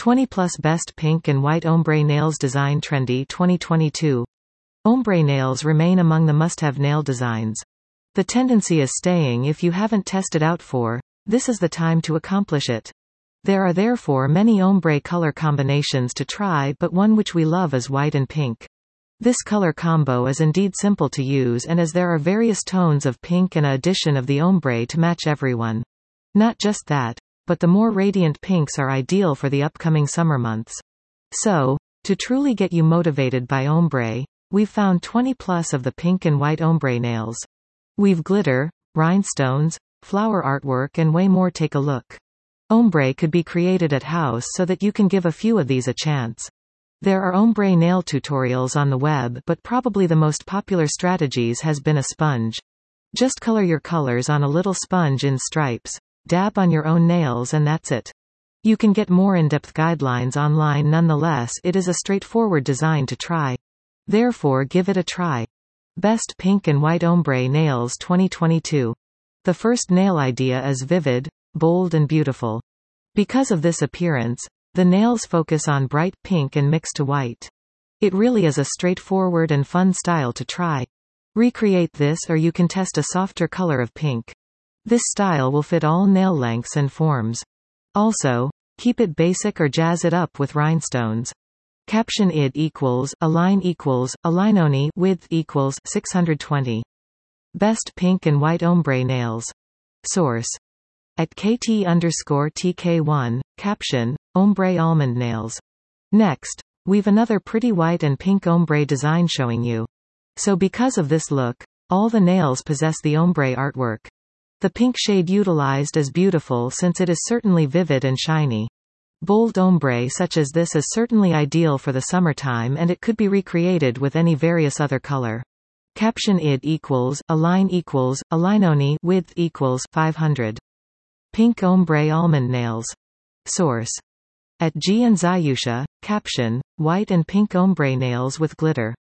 20 plus best pink and white ombre nails design trendy 2022. Ombre nails remain among the must-have nail designs. The tendency is staying if you haven't tested out for, this is the time to accomplish it. There are therefore many ombre color combinations to try but one which we love is white and pink. This color combo is indeed simple to use and as there are various tones of pink and a addition of the ombre to match everyone. Not just that, but the more radiant pinks are ideal for the upcoming summer months. So, to truly get you motivated by ombre, we've found 20 plus of the pink and white ombre nails. We've glitter, rhinestones, flower artwork and way more take a look. Ombre could be created at house so that you can give a few of these a chance. There are ombre nail tutorials on the web but probably the most popular strategies has been a sponge. Just color your colors on a little sponge in stripes, dab on your own nails and that's it. You can get more in-depth guidelines online nonetheless it is a straightforward design to try. Therefore give it a try. Best Pink and White Ombre Nails 2022. The first nail idea is vivid, bold and beautiful. Because of this appearance, the nails focus on bright pink and mix to white. It really is a straightforward and fun style to try. Recreate this or you can test a softer color of pink. This style will fit all nail lengths and forms. Also, keep it basic or jazz it up with rhinestones. Caption id equals, align equals, alignoni width equals 620. Best pink and white ombre nails. Source. At kt underscore tk1, caption, ombre almond nails. Next, we've another pretty white and pink ombre design showing you. So because of this look, all the nails possess the ombre artwork. The pink shade utilized is beautiful since it is certainly vivid and shiny. Bold ombre such as this is certainly ideal for the summertime and it could be recreated with any various other color. Caption id equals, align equals, alignoni width equals 500. Pink ombre almond nails. Source. At G and Zayusha, caption, white and pink ombre nails with glitter.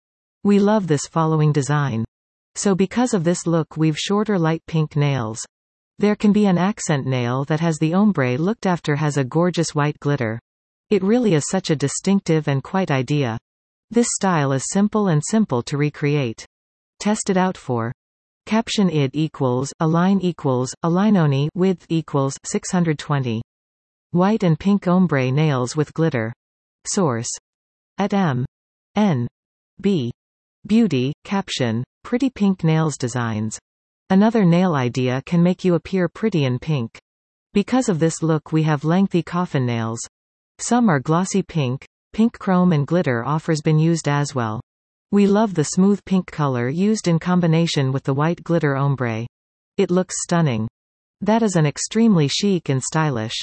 We love this following design. So because of this look we've shorter light pink nails. There can be an accent nail that has the ombre looked after has a gorgeous white glitter. It really is such a distinctive and quite idea. This style is simple and simple to recreate. Test it out for. Caption id equals, align equals, alignoni width equals 620. White and pink ombre nails with glitter. Source. At M. N. B. Beauty, caption, pretty pink nails designs. Another nail idea can make you appear pretty in pink. Because of this look we have lengthy coffin nails. Some are glossy pink, pink chrome and glitter offers been used as well. We love the smooth pink color used in combination with the white glitter ombre. It looks stunning. That is an extremely chic and stylish.